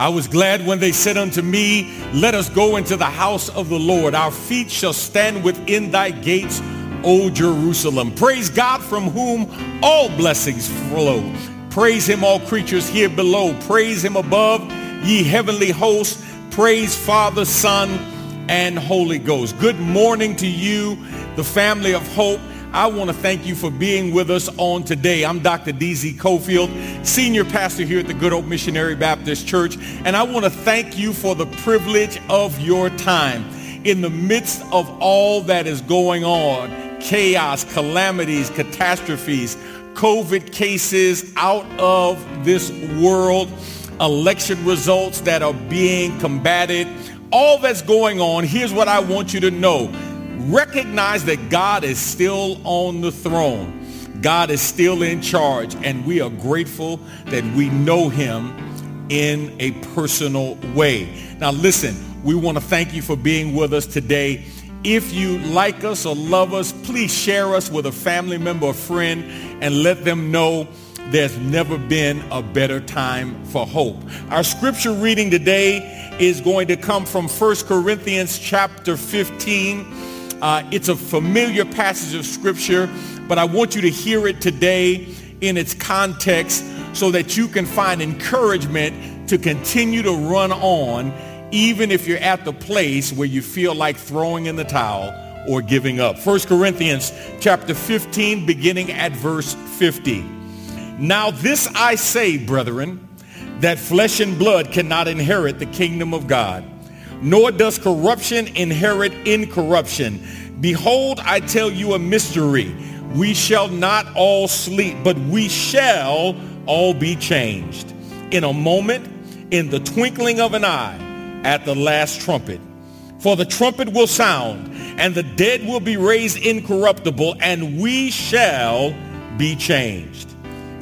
I was glad when they said unto me, let us go into the house of the Lord. Our feet shall stand within thy gates, O Jerusalem. Praise God from whom all blessings flow. Praise him, all creatures here below. Praise him above, ye heavenly hosts. Praise Father, Son, and Holy Ghost. Good morning to you, the family of hope. I want to thank you for being with us on today. I'm Dr. D.Z. Cofield, Senior Pastor here at the Good Hope Missionary Baptist Church, and I want to thank you for the privilege of your time in the midst of all that is going on, chaos, calamities, catastrophes, COVID cases out of this world, election results that are being combated, all that's going on, here's what I want you to know recognize that God is still on the throne. God is still in charge, and we are grateful that we know him in a personal way. Now listen, we want to thank you for being with us today. If you like us or love us, please share us with a family member or friend and let them know there's never been a better time for hope. Our scripture reading today is going to come from 1 Corinthians chapter 15 uh, it's a familiar passage of scripture, but I want you to hear it today in its context so that you can find encouragement to continue to run on even if you're at the place where you feel like throwing in the towel or giving up. 1 Corinthians chapter 15 beginning at verse 50. Now this I say, brethren, that flesh and blood cannot inherit the kingdom of God nor does corruption inherit incorruption. Behold, I tell you a mystery. We shall not all sleep, but we shall all be changed. In a moment, in the twinkling of an eye, at the last trumpet. For the trumpet will sound, and the dead will be raised incorruptible, and we shall be changed.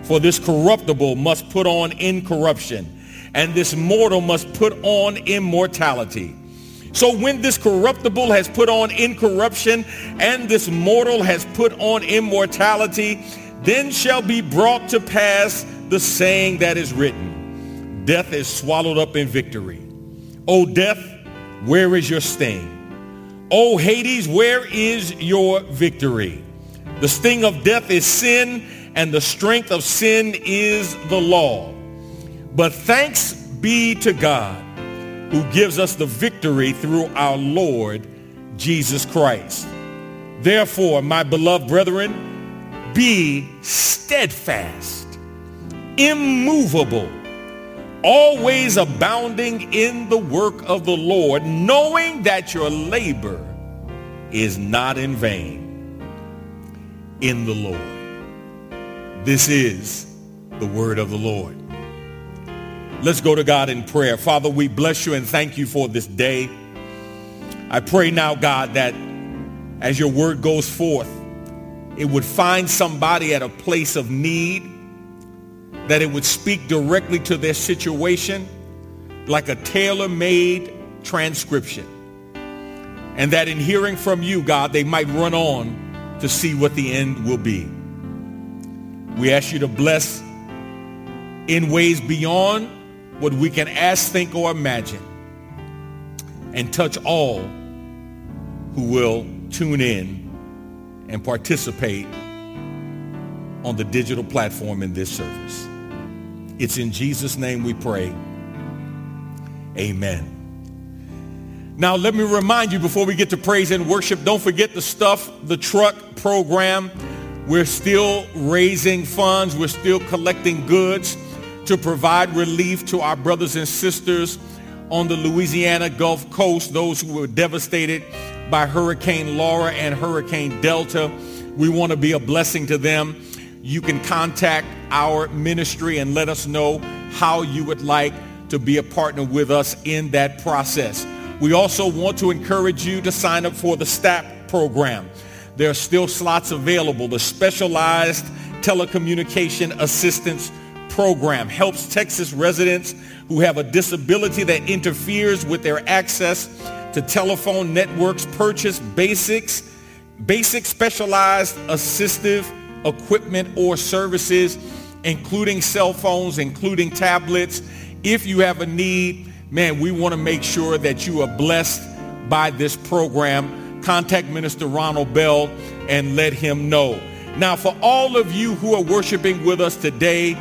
For this corruptible must put on incorruption and this mortal must put on immortality. So when this corruptible has put on incorruption and this mortal has put on immortality, then shall be brought to pass the saying that is written, death is swallowed up in victory. O death, where is your sting? O Hades, where is your victory? The sting of death is sin, and the strength of sin is the law. But thanks be to God who gives us the victory through our Lord Jesus Christ. Therefore, my beloved brethren, be steadfast, immovable, always abounding in the work of the Lord, knowing that your labor is not in vain in the Lord. This is the word of the Lord. Let's go to God in prayer. Father, we bless you and thank you for this day. I pray now, God, that as your word goes forth, it would find somebody at a place of need, that it would speak directly to their situation like a tailor-made transcription. And that in hearing from you, God, they might run on to see what the end will be. We ask you to bless in ways beyond what we can ask, think, or imagine, and touch all who will tune in and participate on the digital platform in this service. It's in Jesus' name we pray. Amen. Now, let me remind you before we get to praise and worship, don't forget the stuff, the truck program. We're still raising funds. We're still collecting goods to provide relief to our brothers and sisters on the Louisiana Gulf Coast, those who were devastated by Hurricane Laura and Hurricane Delta. We want to be a blessing to them. You can contact our ministry and let us know how you would like to be a partner with us in that process. We also want to encourage you to sign up for the STAP program. There are still slots available. The Specialized Telecommunication Assistance program helps Texas residents who have a disability that interferes with their access to telephone networks purchase basics, basic specialized assistive equipment or services, including cell phones, including tablets, If you have a need, man, we want to make sure that you are blessed by this program. Contact Minister Ronald Bell and let him know. Now, for all of you who are worshiping with us today,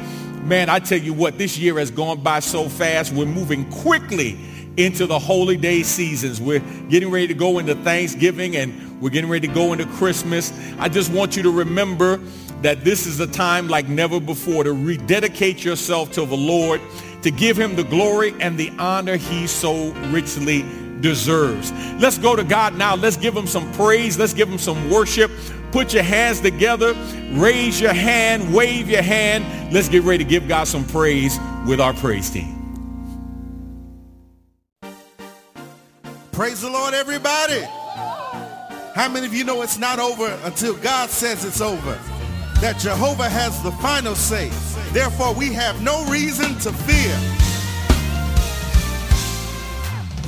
man, I tell you what, this year has gone by so fast. We're moving quickly into the holy day seasons. We're getting ready to go into Thanksgiving and we're getting ready to go into Christmas. I just want you to remember that this is a time like never before to rededicate yourself to the Lord, to give him the glory and the honor he so richly deserves. Let's go to God now. Let's give him some praise. Let's give him some worship. Put your hands together, raise your hand, wave your hand. Let's get ready to give God some praise with our praise team. Praise the Lord, everybody. How many of you know it's not over until God says it's over? That Jehovah has the final say. Therefore, we have no reason to fear.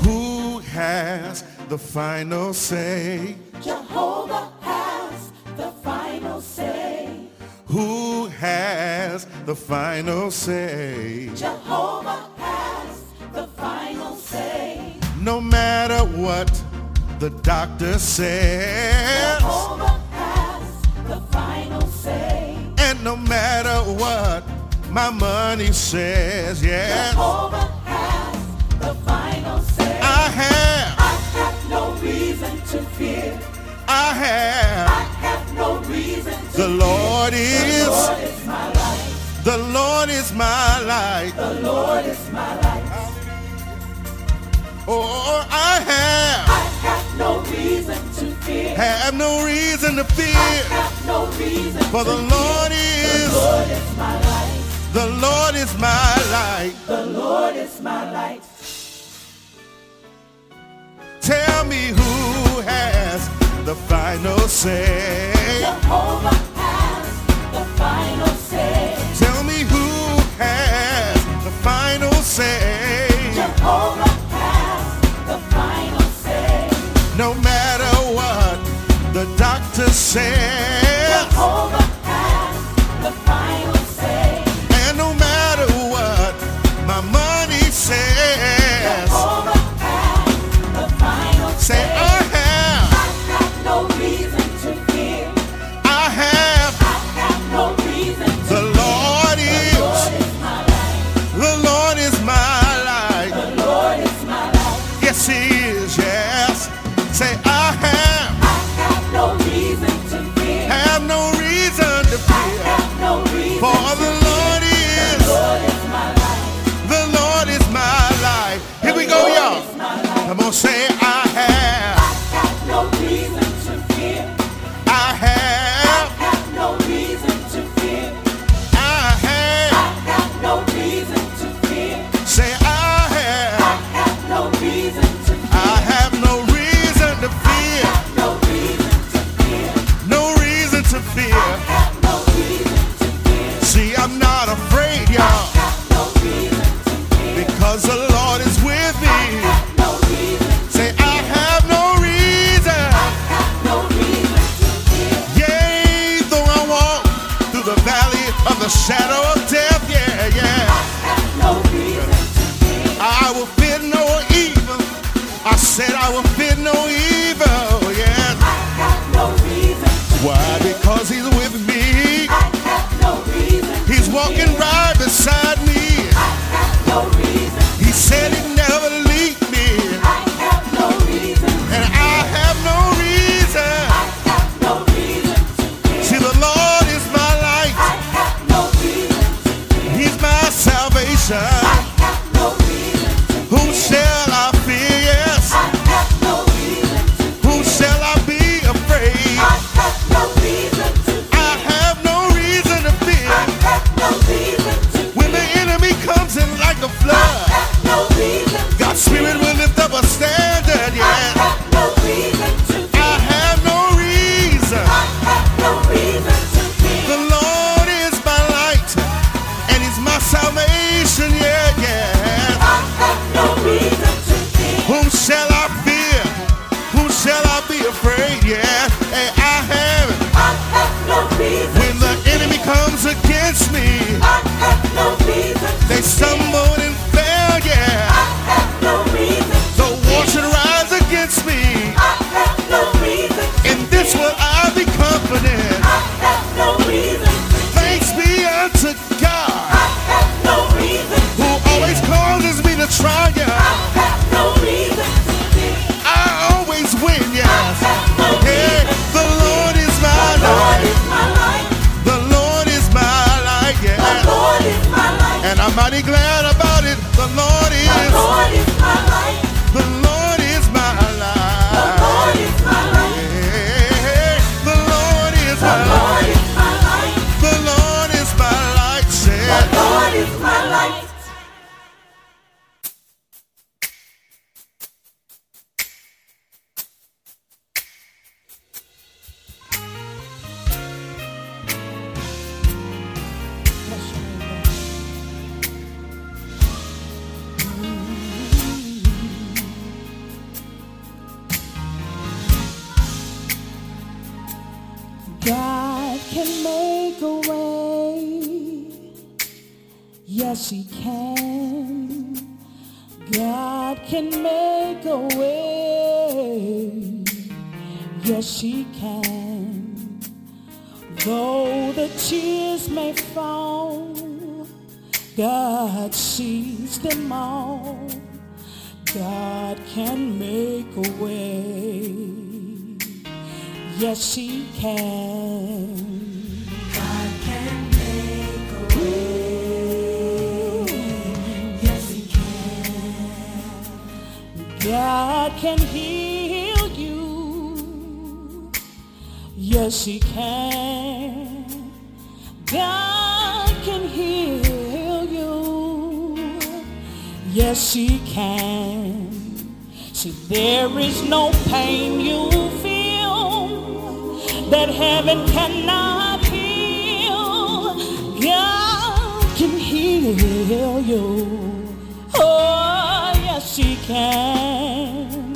Who has the final say? Jehovah the final say? Jehovah has the final say. No matter what the doctor says, Jehovah has the final say. and no matter what my money says, yes, Jehovah has the final say. I have, I have no reason to fear. I have. I have no reason to The Lord fear. is, The Lord is my. The Lord is my light. The Lord is my life. Oh, I have, I have no reason to fear. have no reason to fear. I have no reason For the. Lord The is, Lord is my life. the Lord is my light. The Lord is my light. Tell me who has the final say. Jehovah has the final say. Final say. Jehovah has the final say. No matter what the doctor says, Jehovah Yes, he can. God can make a way. Yes, He can. God can heal you. Yes, he can. God can heal you. Yes, he can. See, there is no pain you feel that heaven cannot heal. God can heal you. Oh, yes, he can.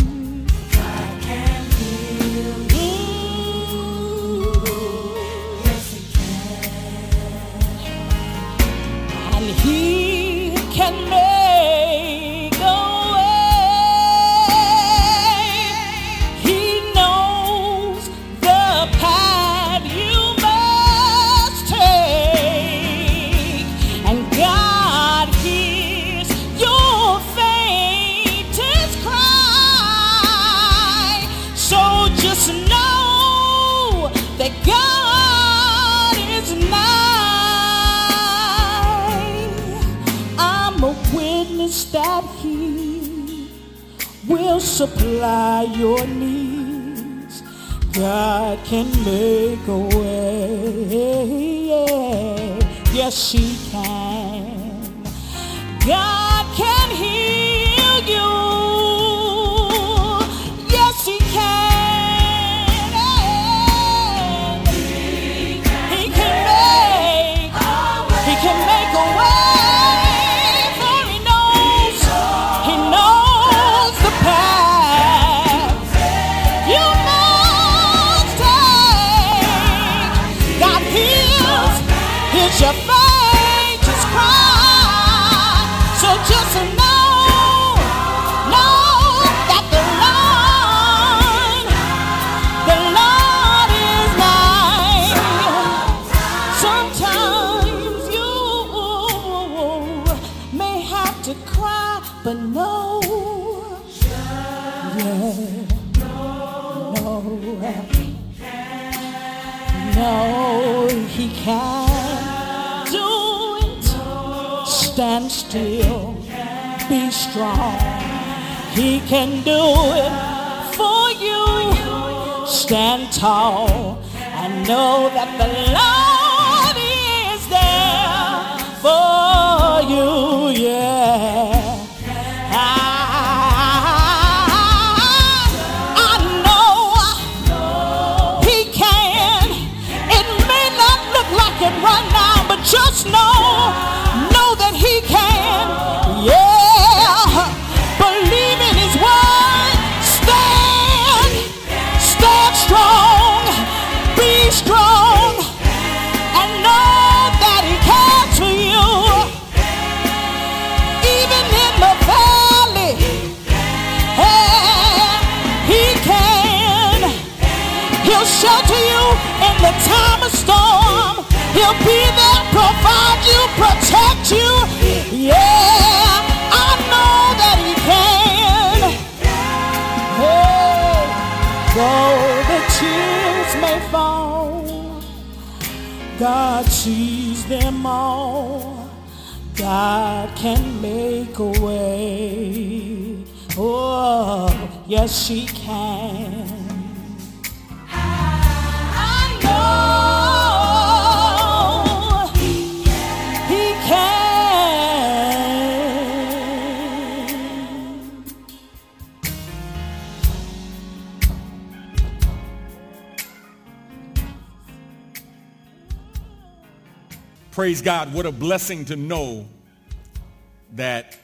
Supply your needs. God can make a way. Yes, He can. God can heal can do it for you. Stand tall and know that the Lord is there for God sees them all. God can make a way. Oh, yes, He can. I know Praise God. What a blessing to know that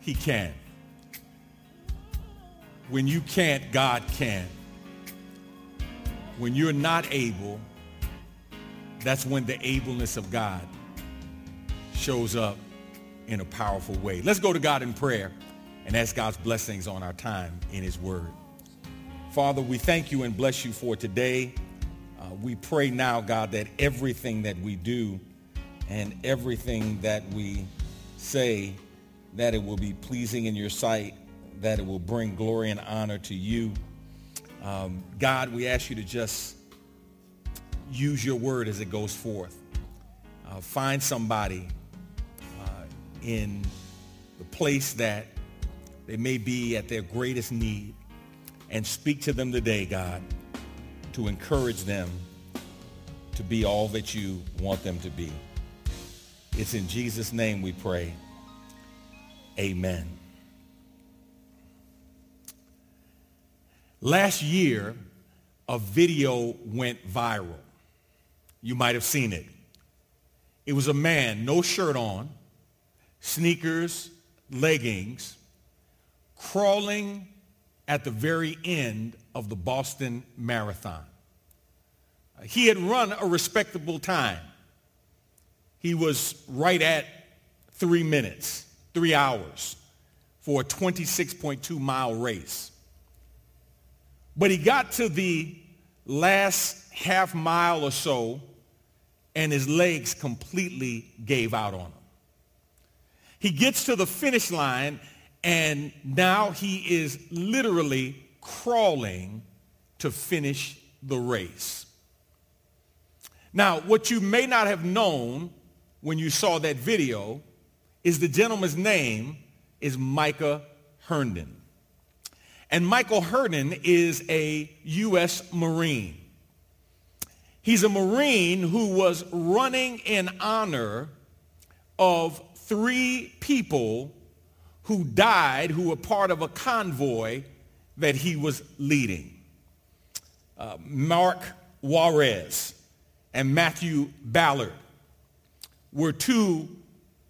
he can. When you can't, God can. When you're not able, that's when the ableness of God shows up in a powerful way. Let's go to God in prayer and ask God's blessings on our time in his word. Father, we thank you and bless you for today. Uh, we pray now, God, that everything that we do and everything that we say, that it will be pleasing in your sight, that it will bring glory and honor to you. Um, God, we ask you to just use your word as it goes forth. Uh, find somebody uh, in the place that they may be at their greatest need and speak to them today, God, to encourage them to be all that you want them to be. It's in Jesus' name we pray. Amen. Last year, a video went viral. You might have seen it. It was a man, no shirt on, sneakers, leggings, crawling at the very end of the Boston Marathon. He had run a respectable time. He was right at three minutes, three hours for a 26.2 mile race. But he got to the last half mile or so and his legs completely gave out on him. He gets to the finish line and now he is literally crawling to finish the race. Now, what you may not have known when you saw that video is the gentleman's name is Micah Herndon. And Micah Herndon is a U.S. Marine. He's a Marine who was running in honor of three people who died who were part of a convoy that he was leading. Uh, Mark Juarez and Matthew Ballard were two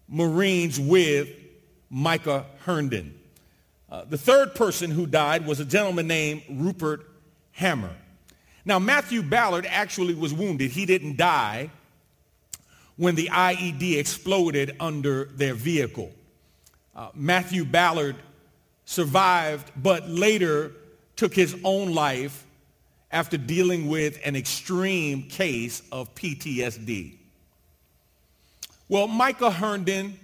Marines with Micah Herndon. Uh, the third person who died was a gentleman named Rupert Hamer. Now, Matthew Ballard actually was wounded. He didn't die when the IED exploded under their vehicle. Uh, Matthew Ballard survived, but later took his own life after dealing with an extreme case of PTSD. Well, Micah Herndon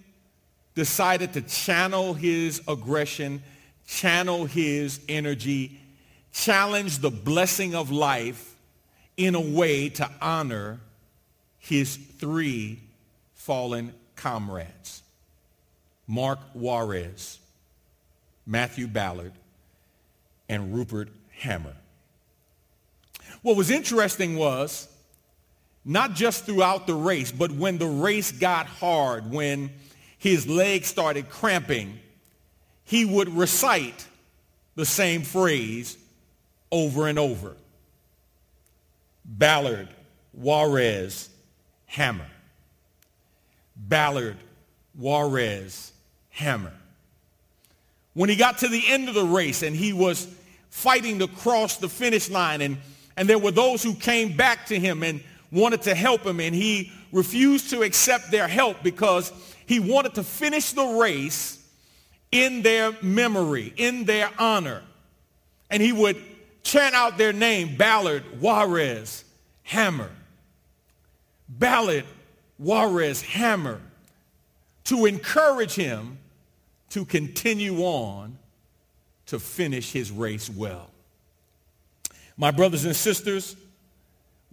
decided to channel his aggression channel his energy, challenge the blessing of life in a way to honor his three fallen comrades, Mark Juarez, Matthew Ballard, and Rupert Hamer. What was interesting was not just throughout the race, but when the race got hard, when his legs started cramping, he would recite the same phrase over and over. Ballard, Juarez, Hamer. Ballard, Juarez, Hamer. When he got to the end of the race and he was fighting to cross the finish line and, and there were those who came back to him and wanted to help him and he refused to accept their help because he wanted to finish the race in their memory, in their honor. And he would chant out their name, Ballard, Juarez, Hamer. Ballard, Juarez, Hamer, to encourage him to continue on to finish his race well. My brothers and sisters,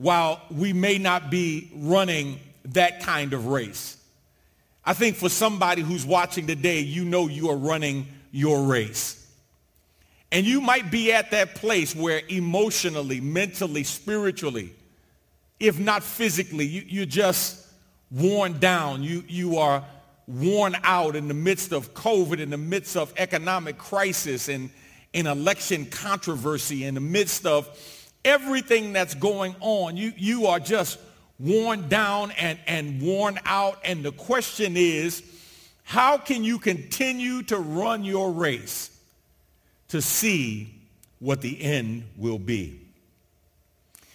while we may not be running that kind of race, I think for somebody who's watching today, you know you are running your race. And you might be at that place where emotionally, mentally, spiritually, if not physically, you, you're just worn down. You, you are worn out in the midst of COVID, in the midst of economic crisis and in election controversy, in the midst of everything that's going on. You, you are just worn down and, and worn out. And the question is, how can you continue to run your race to see what the end will be?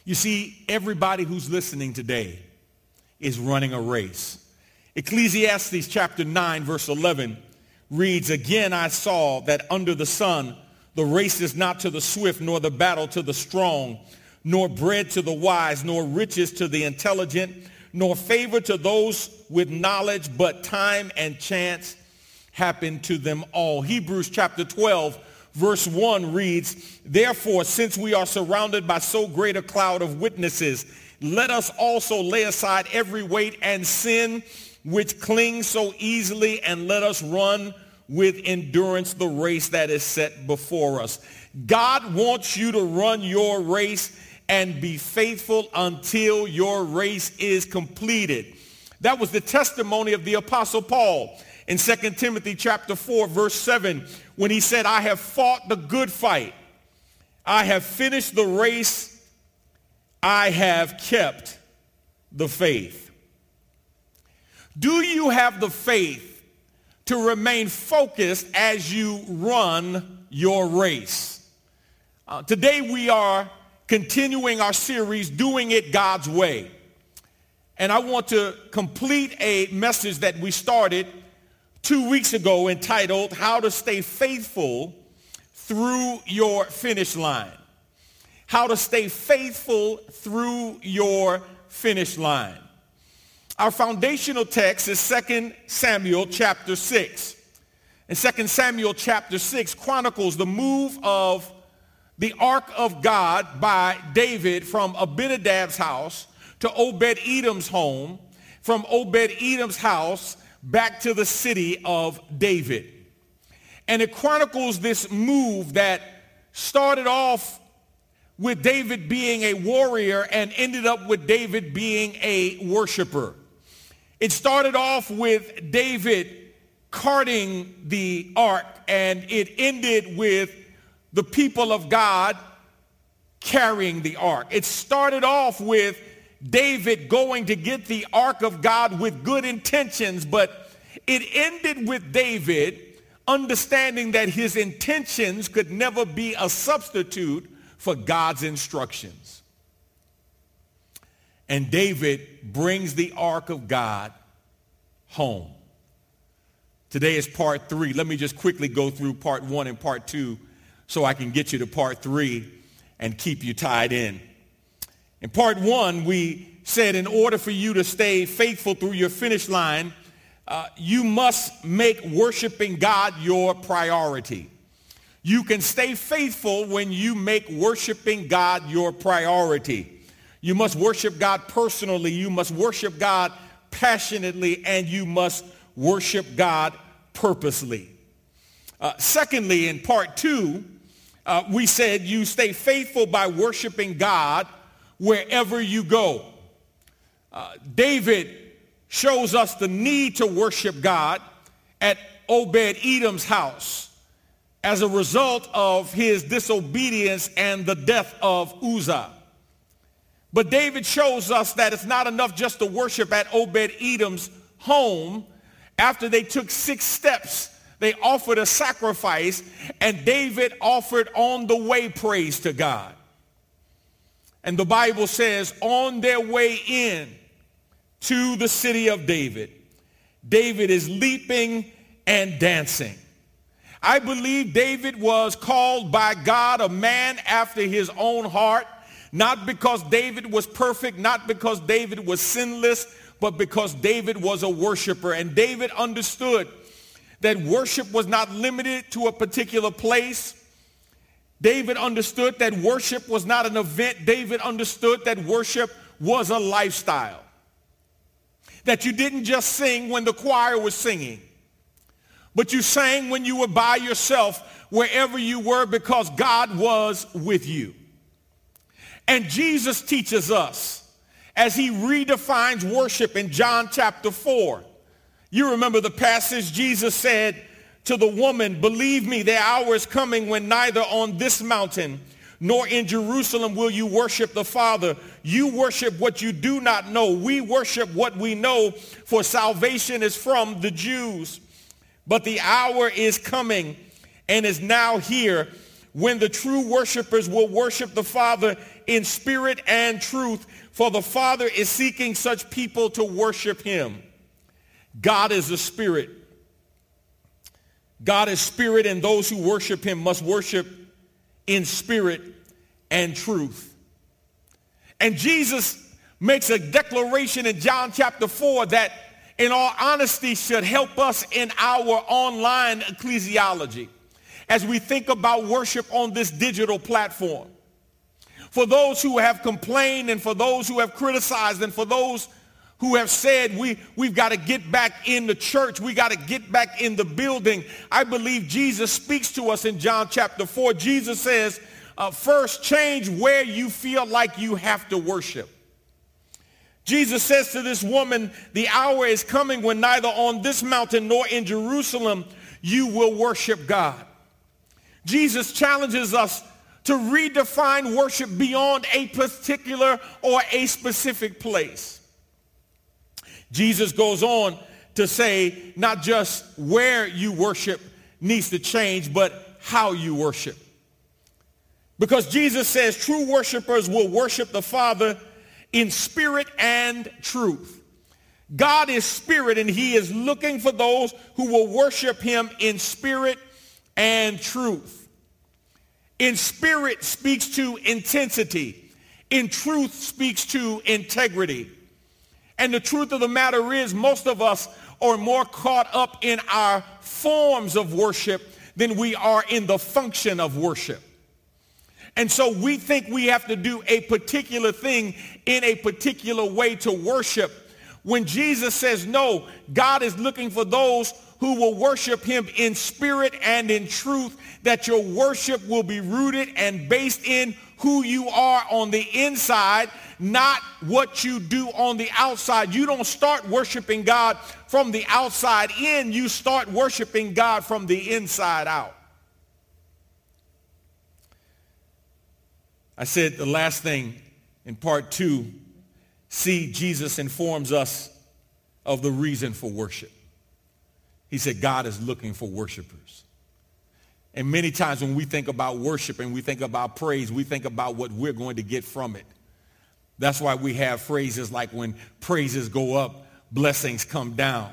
You see, everybody who's listening today is running a race. Ecclesiastes chapter 9 verse 11 reads, Again I saw that under the sun the race is not to the swift, nor the battle to the strong, nor bread to the wise, nor riches to the intelligent, nor favor to those with knowledge, but time and chance happen to them all. Hebrews chapter 12 verse 1 reads, Therefore, since we are surrounded by so great a cloud of witnesses, let us also lay aside every weight and sin which clings so easily, and let us run with endurance the race that is set before us. God wants you to run your race and be faithful until your race is completed. That was the testimony of the apostle Paul in 2 Timothy chapter 4 verse 7 when he said, I have fought the good fight. I have finished the race. I have kept the faith. Do you have the faith to remain focused as you run your race. Uh, today we are continuing our series, Doing It God's Way. And I want to complete a message that we started two weeks ago entitled, How to Stay Faithful Through Your Finish Line. How to Stay Faithful Through Your Finish Line. Our foundational text is 2 Samuel chapter 6. And 2 Samuel chapter 6 chronicles the move of the ark of God by David from Abinadab's house to Obed-Edom's home, from Obed-Edom's house back to the city of David. And it chronicles this move that started off with David being a warrior and ended up with David being a worshiper. It started off with David carting the ark and it ended with the people of God carrying the ark. It started off with David going to get the ark of God with good intentions, but it ended with David understanding that his intentions could never be a substitute for God's instructions. And David brings the ark of God home. Today is part three. Let me just quickly go through part one and part two so I can get you to part three and keep you tied in. In part one, we said in order for you to stay faithful through your finish line, uh, you must make worshiping God your priority. You can stay faithful when you make worshiping God your priority. You must worship God personally. You must worship God passionately. And you must worship God purposely. Uh, secondly, in part two, uh, we said you stay faithful by worshiping God wherever you go. Uh, David shows us the need to worship God at Obed-Edom's house as a result of his disobedience and the death of Uzzah. But David shows us that it's not enough just to worship at Obed-Edom's home. After they took six steps, they offered a sacrifice, and David offered on the way praise to God. And the Bible says, on their way in to the city of David, David is leaping and dancing. I believe David was called by God a man after his own heart not because David was perfect, not because David was sinless, but because David was a worshiper. And David understood that worship was not limited to a particular place. David understood that worship was not an event. David understood that worship was a lifestyle. That you didn't just sing when the choir was singing, but you sang when you were by yourself, wherever you were, because God was with you. And Jesus teaches us as he redefines worship in John chapter 4. You remember the passage Jesus said to the woman, believe me, the hour is coming when neither on this mountain nor in Jerusalem will you worship the Father. You worship what you do not know. We worship what we know, for salvation is from the Jews. But the hour is coming and is now here when the true worshipers will worship the Father in spirit and truth, for the Father is seeking such people to worship him. God is a spirit. God is spirit and those who worship him must worship in spirit and truth. And Jesus makes a declaration in John chapter 4 that in all honesty should help us in our online ecclesiology as we think about worship on this digital platform. For those who have complained and for those who have criticized and for those who have said we, we've got to get back in the church, we got to get back in the building, I believe Jesus speaks to us in John chapter 4. Jesus says, uh, first change where you feel like you have to worship. Jesus says to this woman, the hour is coming when neither on this mountain nor in Jerusalem you will worship God. Jesus challenges us to redefine worship beyond a particular or a specific place. Jesus goes on to say not just where you worship needs to change, but how you worship. Because Jesus says true worshipers will worship the Father in spirit and truth. God is spirit and he is looking for those who will worship him in spirit and truth. In spirit speaks to intensity. In truth speaks to integrity. And the truth of the matter is most of us are more caught up in our forms of worship than we are in the function of worship. And so we think we have to do a particular thing in a particular way to worship. When Jesus says no, God is looking for those who will worship him in spirit and in truth, that your worship will be rooted and based in who you are on the inside, not what you do on the outside. You don't start worshiping God from the outside in. You start worshiping God from the inside out. I said the last thing in part two, see Jesus informs us of the reason for worship. He said God is looking for worshipers. And many times when we think about worship and we think about praise, we think about what we're going to get from it. That's why we have phrases like when praises go up, blessings come down.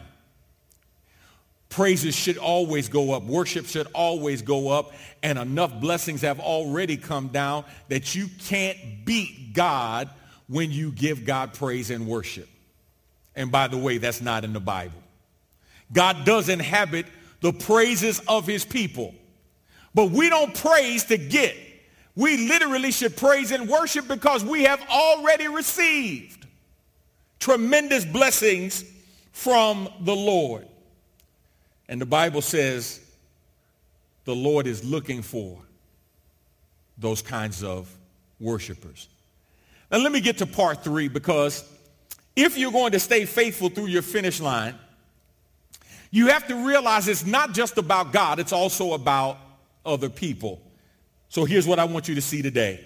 Praises should always go up. Worship should always go up. And enough blessings have already come down that you can't beat God when you give God praise and worship. And by the way, that's not in the Bible. God does inhabit the praises of his people. But we don't praise to get. We literally should praise and worship because we have already received tremendous blessings from the Lord. And the Bible says the Lord is looking for those kinds of worshipers. Now let me get to part three because if you're going to stay faithful through your finish line, you have to realize it's not just about God, it's also about other people. So here's what I want you to see today.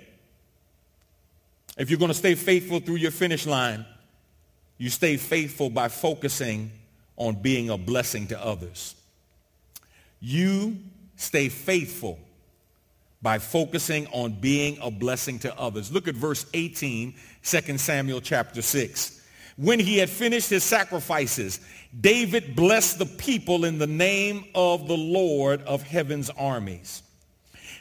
If you're going to stay faithful through your finish line, you stay faithful by focusing on being a blessing to others. You stay faithful by focusing on being a blessing to others. Look at verse 18, 2 Samuel chapter 6. When he had finished his sacrifices, David blessed the people in the name of the Lord of heaven's armies.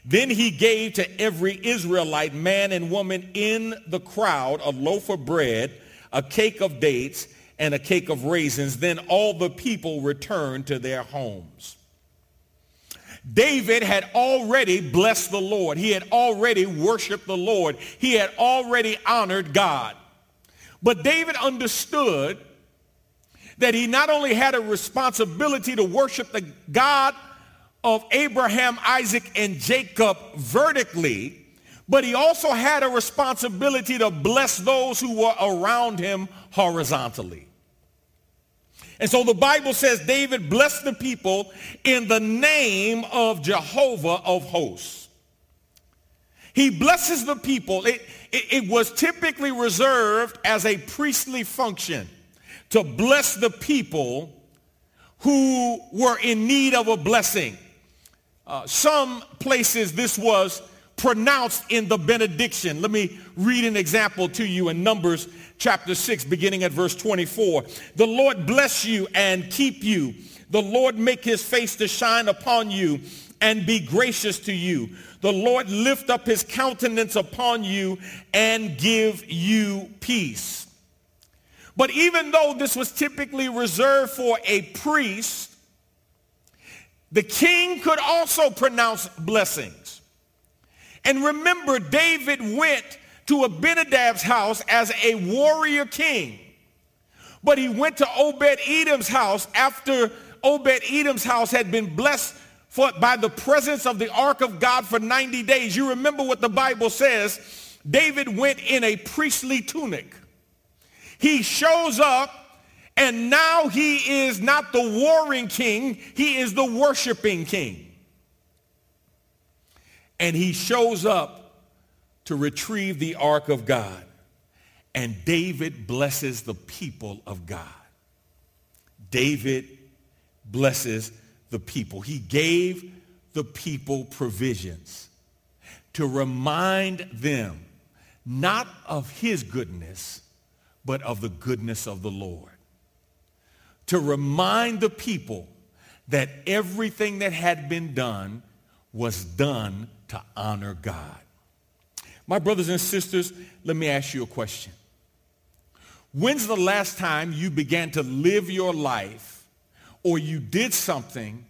Then he gave to every Israelite man and woman in the crowd a loaf of bread, a cake of dates, and a cake of raisins. Then all the people returned to their homes. David had already blessed the Lord. He had already worshiped the Lord. He had already honored God. But David understood that he not only had a responsibility to worship the God of Abraham, Isaac, and Jacob vertically, but he also had a responsibility to bless those who were around him horizontally. And so the Bible says David blessed the people in the name of Jehovah of hosts. He blesses the people. It, it, it, was typically reserved as a priestly function to bless the people who were in need of a blessing. Uh, some places this was pronounced in the benediction. Let me read an example to you in Numbers chapter 6, beginning at verse 24. The Lord bless you and keep you. The Lord make his face to shine upon you and be gracious to you. The Lord lift up his countenance upon you and give you peace. But even though this was typically reserved for a priest, the king could also pronounce blessings. And remember, David went to Abinadab's house as a warrior king. But he went to Obed-Edom's house after Obed-Edom's house had been blessed for, by the presence of the ark of God for 90 days. You remember what the Bible says. David went in a priestly tunic. He shows up and now he is not the warring king. He is the worshiping king. And he shows up to retrieve the ark of God. And David blesses the people of God. David blesses the people. He gave the people provisions to remind them not of his goodness, but of the goodness of the Lord. To remind the people that everything that had been done was done to honor God. My brothers and sisters, let me ask you a question. When's the last time you began to live your life or you did something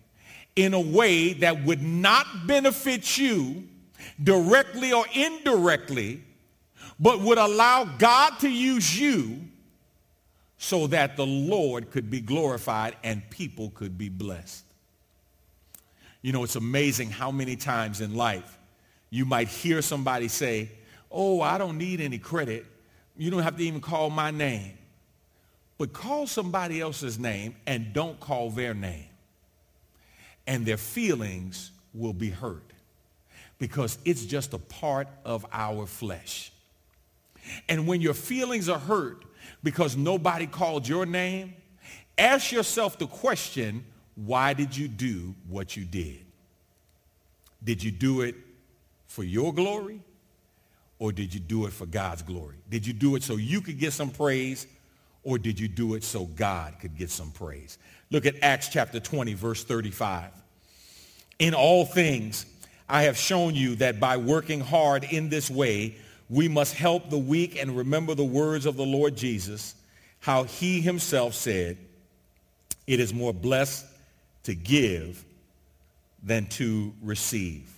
in a way that would not benefit you directly or indirectly, but would allow God to use you so that the Lord could be glorified and people could be blessed. You know, it's amazing how many times in life you might hear somebody say, oh, I don't need any credit. You don't have to even call my name. But call somebody else's name and don't call their name. And their feelings will be hurt because it's just a part of our flesh. And when your feelings are hurt because nobody called your name, ask yourself the question, why did you do what you did? Did you do it for your glory or did you do it for God's glory? Did you do it so you could get some praise or did you do it so God could get some praise? Look at Acts chapter 20, verse 35. In all things, I have shown you that by working hard in this way, we must help the weak and remember the words of the Lord Jesus, how he himself said, it is more blessed to give than to receive.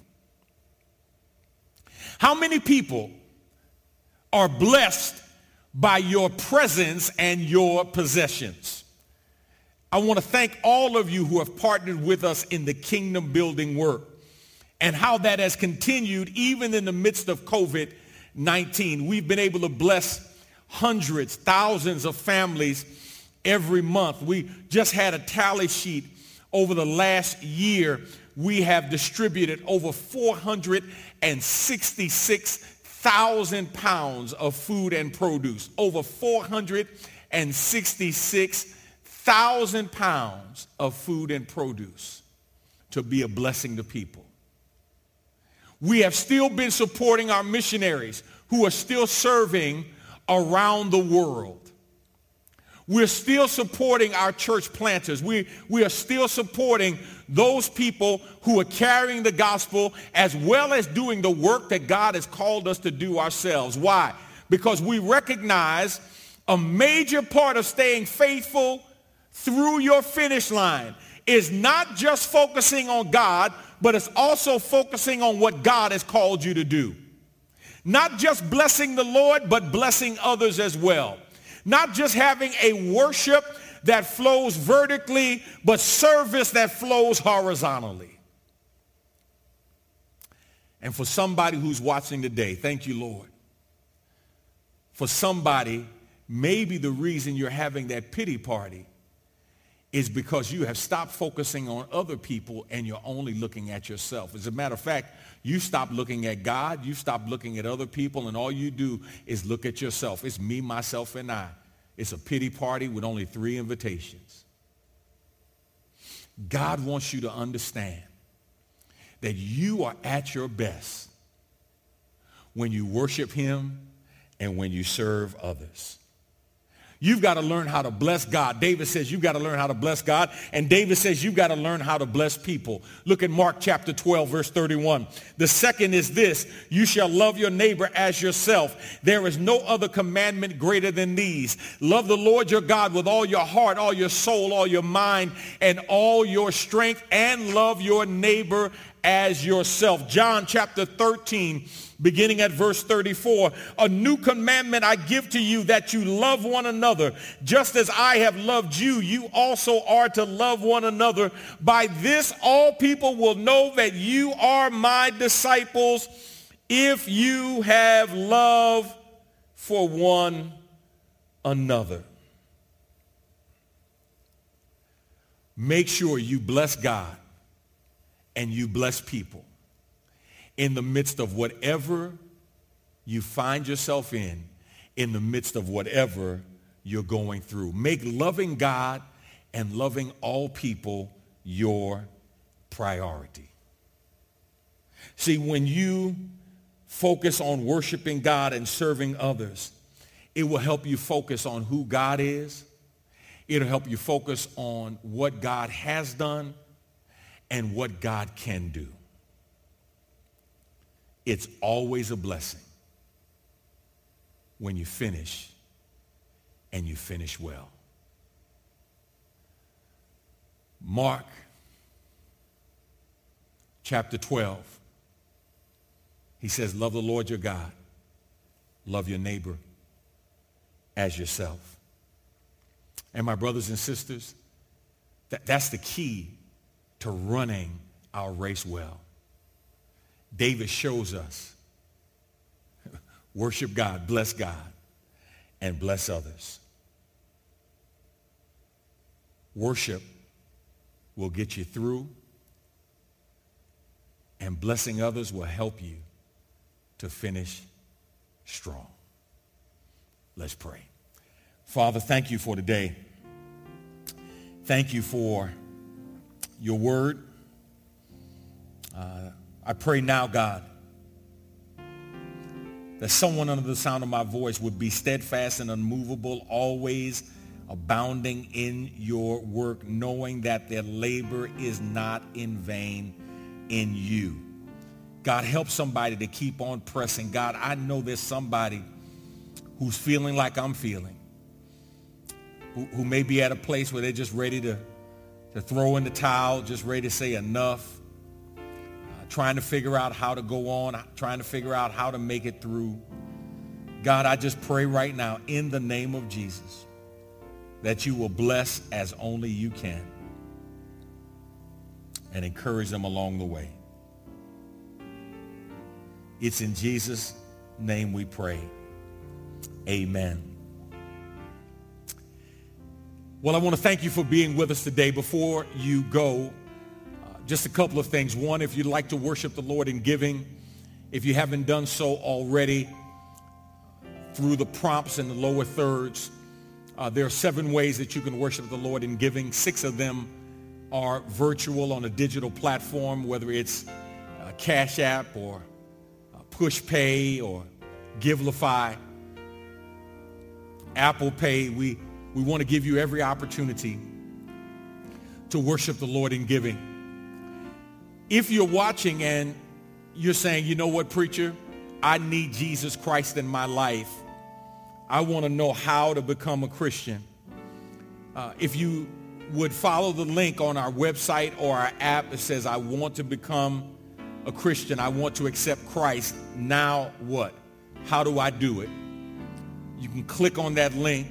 How many people are blessed by your presence and your possessions. I want to thank all of you who have partnered with us in the kingdom building work and how that has continued even in the midst of COVID-19. We've been able to bless hundreds, thousands of families every month. We just had a tally sheet over the last year. We have distributed over 466 thousand pounds of food and produce, over 466,000 pounds of food and produce to be a blessing to people. We have still been supporting our missionaries who are still serving around the world. We're still supporting our church planters. We, we are still supporting those people who are carrying the gospel as well as doing the work that God has called us to do ourselves. Why? Because we recognize a major part of staying faithful through your finish line is not just focusing on God, but it's also focusing on what God has called you to do. Not just blessing the Lord, but blessing others as well. Not just having a worship that flows vertically, but service that flows horizontally. And for somebody who's watching today, thank you, Lord. For somebody, maybe the reason you're having that pity party is because you have stopped focusing on other people and you're only looking at yourself. As a matter of fact, you stop looking at God, you stop looking at other people, and all you do is look at yourself. It's me, myself, and I. It's a pity party with only three invitations. God wants you to understand that you are at your best when you worship him and when you serve others. You've got to learn how to bless God. David says you've got to learn how to bless God. And David says you've got to learn how to bless people. Look at Mark chapter 12, verse 31. The second is this, you shall love your neighbor as yourself. There is no other commandment greater than these. Love the Lord your God with all your heart, all your soul, all your mind, and all your strength, and love your neighbor as yourself. John chapter 13 beginning at verse 34. A new commandment I give to you that you love one another. Just as I have loved you, you also are to love one another. By this all people will know that you are my disciples if you have love for one another. Make sure you bless God and you bless people in the midst of whatever you find yourself in, in the midst of whatever you're going through. Make loving God and loving all people your priority. See, when you focus on worshiping God and serving others, it will help you focus on who God is. It'll help you focus on what God has done and what God can do. It's always a blessing when you finish and you finish well. Mark chapter 12. He says, love the Lord your God. Love your neighbor as yourself. And my brothers and sisters, that, that's the key to running our race well. David shows us worship God, bless God, and bless others. Worship will get you through, and blessing others will help you to finish strong. Let's pray. Father, thank you for today. Thank you for your word. Uh, I pray now, God, that someone under the sound of my voice would be steadfast and unmovable, always abounding in your work, knowing that their labor is not in vain in you. God, help somebody to keep on pressing. God, I know there's somebody who's feeling like I'm feeling, who, who may be at a place where they're just ready to, to throw in the towel, just ready to say enough uh, trying to figure out how to go on, uh, trying to figure out how to make it through. God, I just pray right now in the name of Jesus that you will bless as only you can and encourage them along the way. It's in Jesus' name we pray. Amen. Well, I want to thank you for being with us today. Before you go, just a couple of things. One, if you'd like to worship the Lord in giving, if you haven't done so already, through the prompts in the lower thirds, uh, there are seven ways that you can worship the Lord in giving. Six of them are virtual on a digital platform, whether it's a Cash App or Push Pay or Givelify, Apple Pay. We, we want to give you every opportunity to worship the Lord in giving if you're watching and you're saying, you know what, preacher, I need Jesus Christ in my life. I want to know how to become a Christian. Uh, if you would follow the link on our website or our app that says, I want to become a Christian. I want to accept Christ. Now what? How do I do it? You can click on that link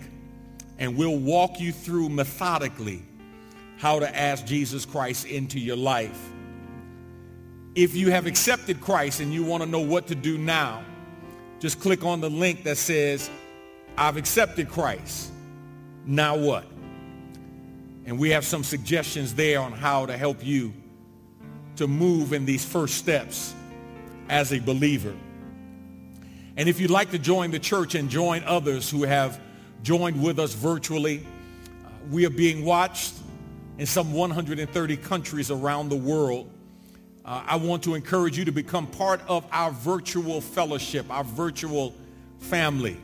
and we'll walk you through methodically how to ask Jesus Christ into your life. If you have accepted Christ and you want to know what to do now, just click on the link that says, I've accepted Christ. Now what? And we have some suggestions there on how to help you to move in these first steps as a believer. And if you'd like to join the church and join others who have joined with us virtually, uh, we are being watched in some 130 countries around the world uh, I want to encourage you to become part of our virtual fellowship, our virtual family.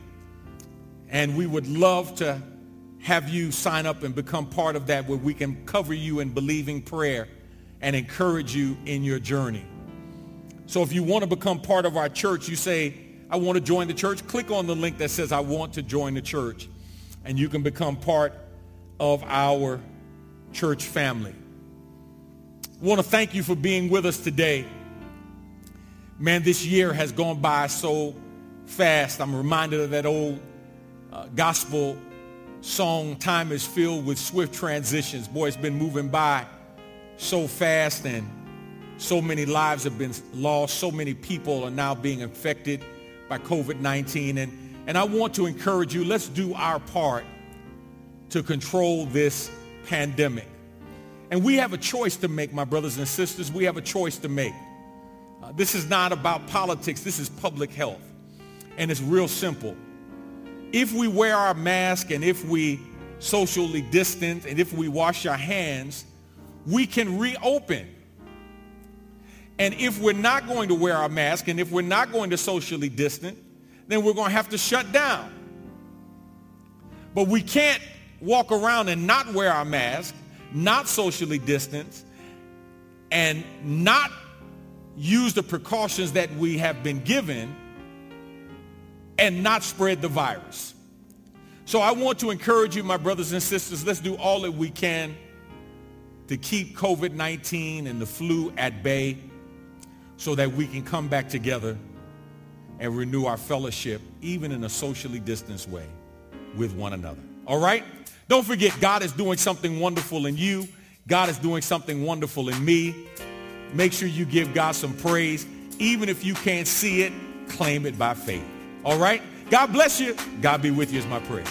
And we would love to have you sign up and become part of that where we can cover you in believing prayer and encourage you in your journey. So if you want to become part of our church, you say, I want to join the church, click on the link that says, I want to join the church. And you can become part of our church family. I want to thank you for being with us today. Man, this year has gone by so fast. I'm reminded of that old uh, gospel song, Time is Filled with Swift Transitions. Boy, it's been moving by so fast and so many lives have been lost. So many people are now being infected by COVID-19. And, and I want to encourage you, let's do our part to control this pandemic. And we have a choice to make, my brothers and sisters. We have a choice to make. Uh, this is not about politics. This is public health. And it's real simple. If we wear our mask and if we socially distance and if we wash our hands, we can reopen. And if we're not going to wear our mask and if we're not going to socially distance, then we're going to have to shut down. But we can't walk around and not wear our mask, not socially distance, and not use the precautions that we have been given and not spread the virus. So I want to encourage you, my brothers and sisters, let's do all that we can to keep COVID-19 and the flu at bay so that we can come back together and renew our fellowship, even in a socially distanced way, with one another. All right? Don't forget, God is doing something wonderful in you. God is doing something wonderful in me. Make sure you give God some praise. Even if you can't see it, claim it by faith. All right? God bless you. God be with you is my prayer.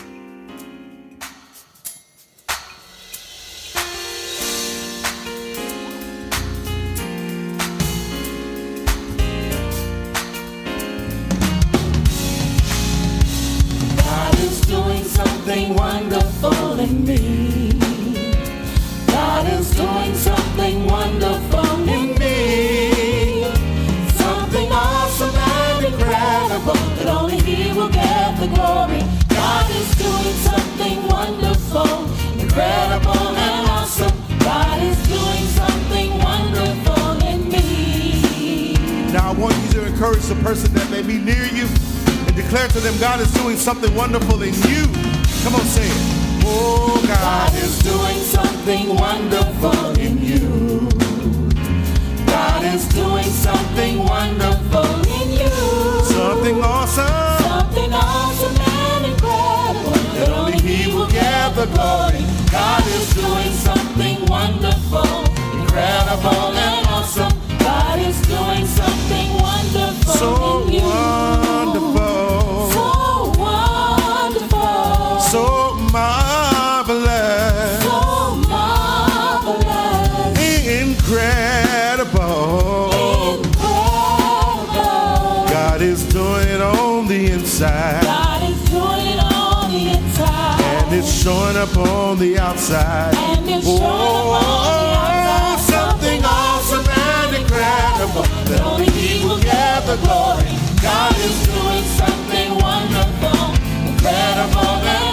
Encourage the person that may be near you and declare to them God is doing something wonderful in you. Come on, say it. Oh, God God is doing something wonderful in you. God is doing something wonderful in you. something awesome. Something awesome and incredible that only He will get the glory. God is doing something wonderful, incredible up on the outside. And it's oh, oh, something awesome and incredible. That only He will get the glory. God is doing something wonderful, incredible